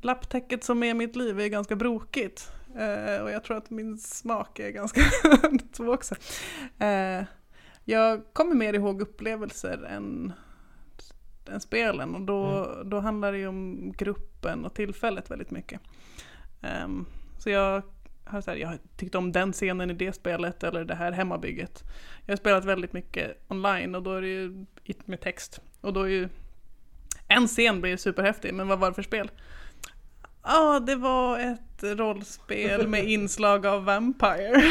Lapptäcket som är mitt liv är ganska brokigt. Eh, och jag tror att min smak är ganska så också. Eh, jag kommer mer ihåg upplevelser än, än spelen och då, då handlar det ju om gruppen och tillfället väldigt mycket. Ehm, så jag har, så här, jag har tyckt om den scenen i det spelet eller det här hemmabygget. Jag har spelat väldigt mycket online och då är det ju med text. Och då är ju en scen blir superhäftig, men vad var det för spel? Ja, det var ett rollspel med inslag av Vampire.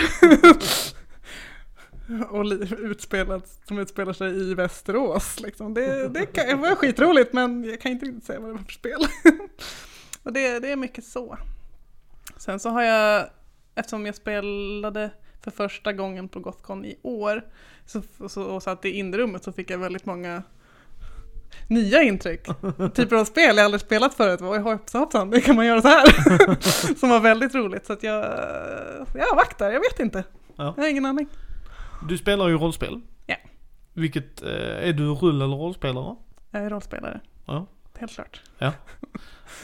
och utspelat, som utspelar sig i Västerås. Liksom. Det, det, kan, var skitroligt men jag kan inte riktigt säga vad det var för spel. och det, det är mycket så. Sen så har jag, eftersom jag spelade för första gången på Gothcon i år så, så, och satt i inrummet så fick jag väldigt många nya intryck. Typer av spel jag aldrig spelat förut. Oj, hoppsan hoppsan, det kan man göra så här. Som var väldigt roligt. Så att jag, jag vaktar, jag vet inte. Ja. Jag har ingen aning. Du spelar ju rollspel. Ja. Vilket, eh, är du rull eller rollspelare? Jag är rollspelare. Ja. Helt klart.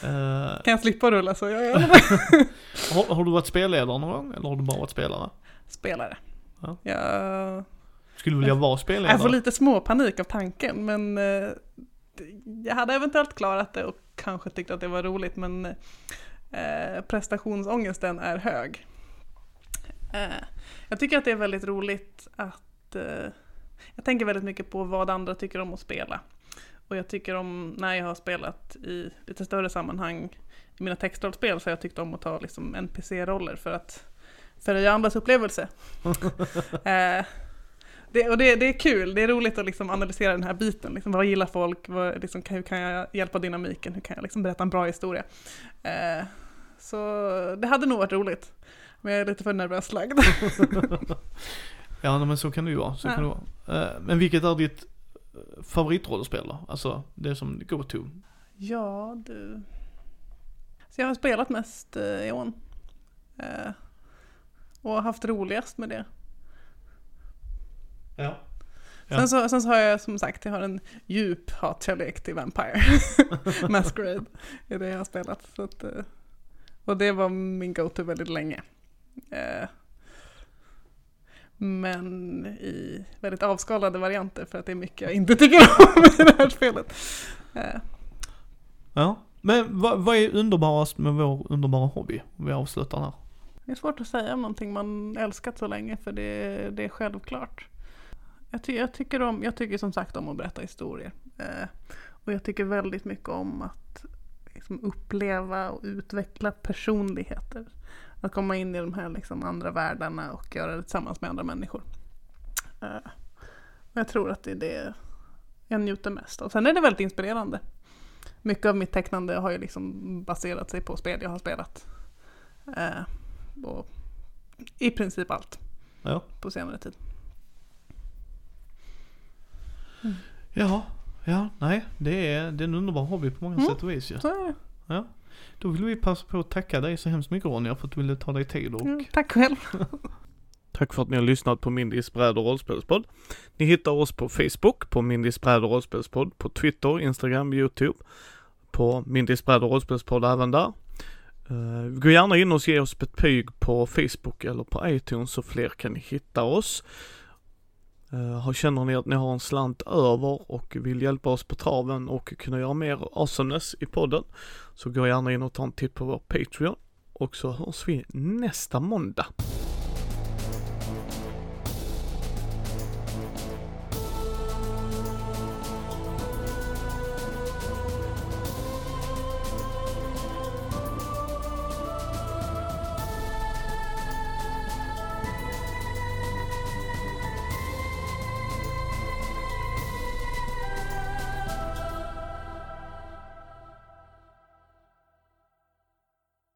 Eh, Kan jag slippa rulla så jag är har, har du varit spelledare någon gång? Eller har du bara varit spelare? spelare. Ja. Jag, Skulle vilja vara spelledare? jag får lite små panik av tanken men eh, jag hade eventuellt klarat det och kanske tyckt att det var roligt men eh, prestationsångesten är hög. Eh, jag tycker att det är väldigt roligt att eh, jag tänker väldigt mycket på vad andra tycker om att spela. Och jag tycker om, när jag har spelat i lite större sammanhang i mina textrollspel så har jag tyckt om att ta liksom NPC-roller för att förhöja andras upplevelse. eh, det, och det, det är kul, det är roligt att liksom analysera den här biten. Liksom, vad gillar folk? Vad, liksom, hur kan jag hjälpa dynamiken? Hur kan jag liksom berätta en bra historia? Eh, så det hade nog varit roligt. Men jag är lite för nervös lagd. Ja men så kan det ju vara, så Ja. kan det vara. Eh, Men vilket är ditt eh, favoritrollspel då? Alltså det som go-to? ja, du. Så jag har spelat mest eh, Eon. Eh, och haft roligast med det. Ja. Ja. Sen, så, sen så har jag som sagt, jag har en djup hatkärlek till Vampire. Masquerade är det jag har spelat. Så att, eh, och det var min go-to väldigt länge. Eh, Men i väldigt avskalade varianter för att det är mycket jag inte tycker om i det här spelet. Eh, Ja. Men vad, vad är underbarast med vår underbara hobby? Vi avslutar här. Det är svårt att säga om någonting man älskat så länge för det, det är självklart. Jag, ty, jag, tycker om, jag tycker som sagt om att berätta historier. Eh, och jag tycker väldigt mycket om att liksom, uppleva och utveckla personligheter. Att komma in i de här liksom, andra världarna och göra det tillsammans med andra människor. Eh, jag tror att det är det jag njuter mest av. Sen är det väldigt inspirerande. Mycket av mitt tecknande har ju liksom baserat sig på spel jag har spelat. Eh, och i princip allt Ja. på senare tid. Ja, ja, nej, det är, det är en underbar hobby på många Mm. sätt och vis ju. Det. Ja. Då vill vi passa på att tacka dig så hemskt mycket Ronja för att du ville ta dig tid och Mm, tack själv. Tack för att ni har lyssnat på Mindys bräd och rollspelspodd. Ni hittar oss på Facebook, på Mindys bräd och rollspelspodd, på Twitter, Instagram, YouTube, på Mindys bräd och rollspelspodd även där. Uh, gå gärna in och ge oss betyg på Facebook eller på iTunes så fler kan hitta oss. Eh, uh, har- känner ni att ni har en slant över och vill hjälpa oss på traven och kunna göra mer awesomeness i podden så gå gärna in och ta en titt på vår Patreon och så hörs vi nästa måndag.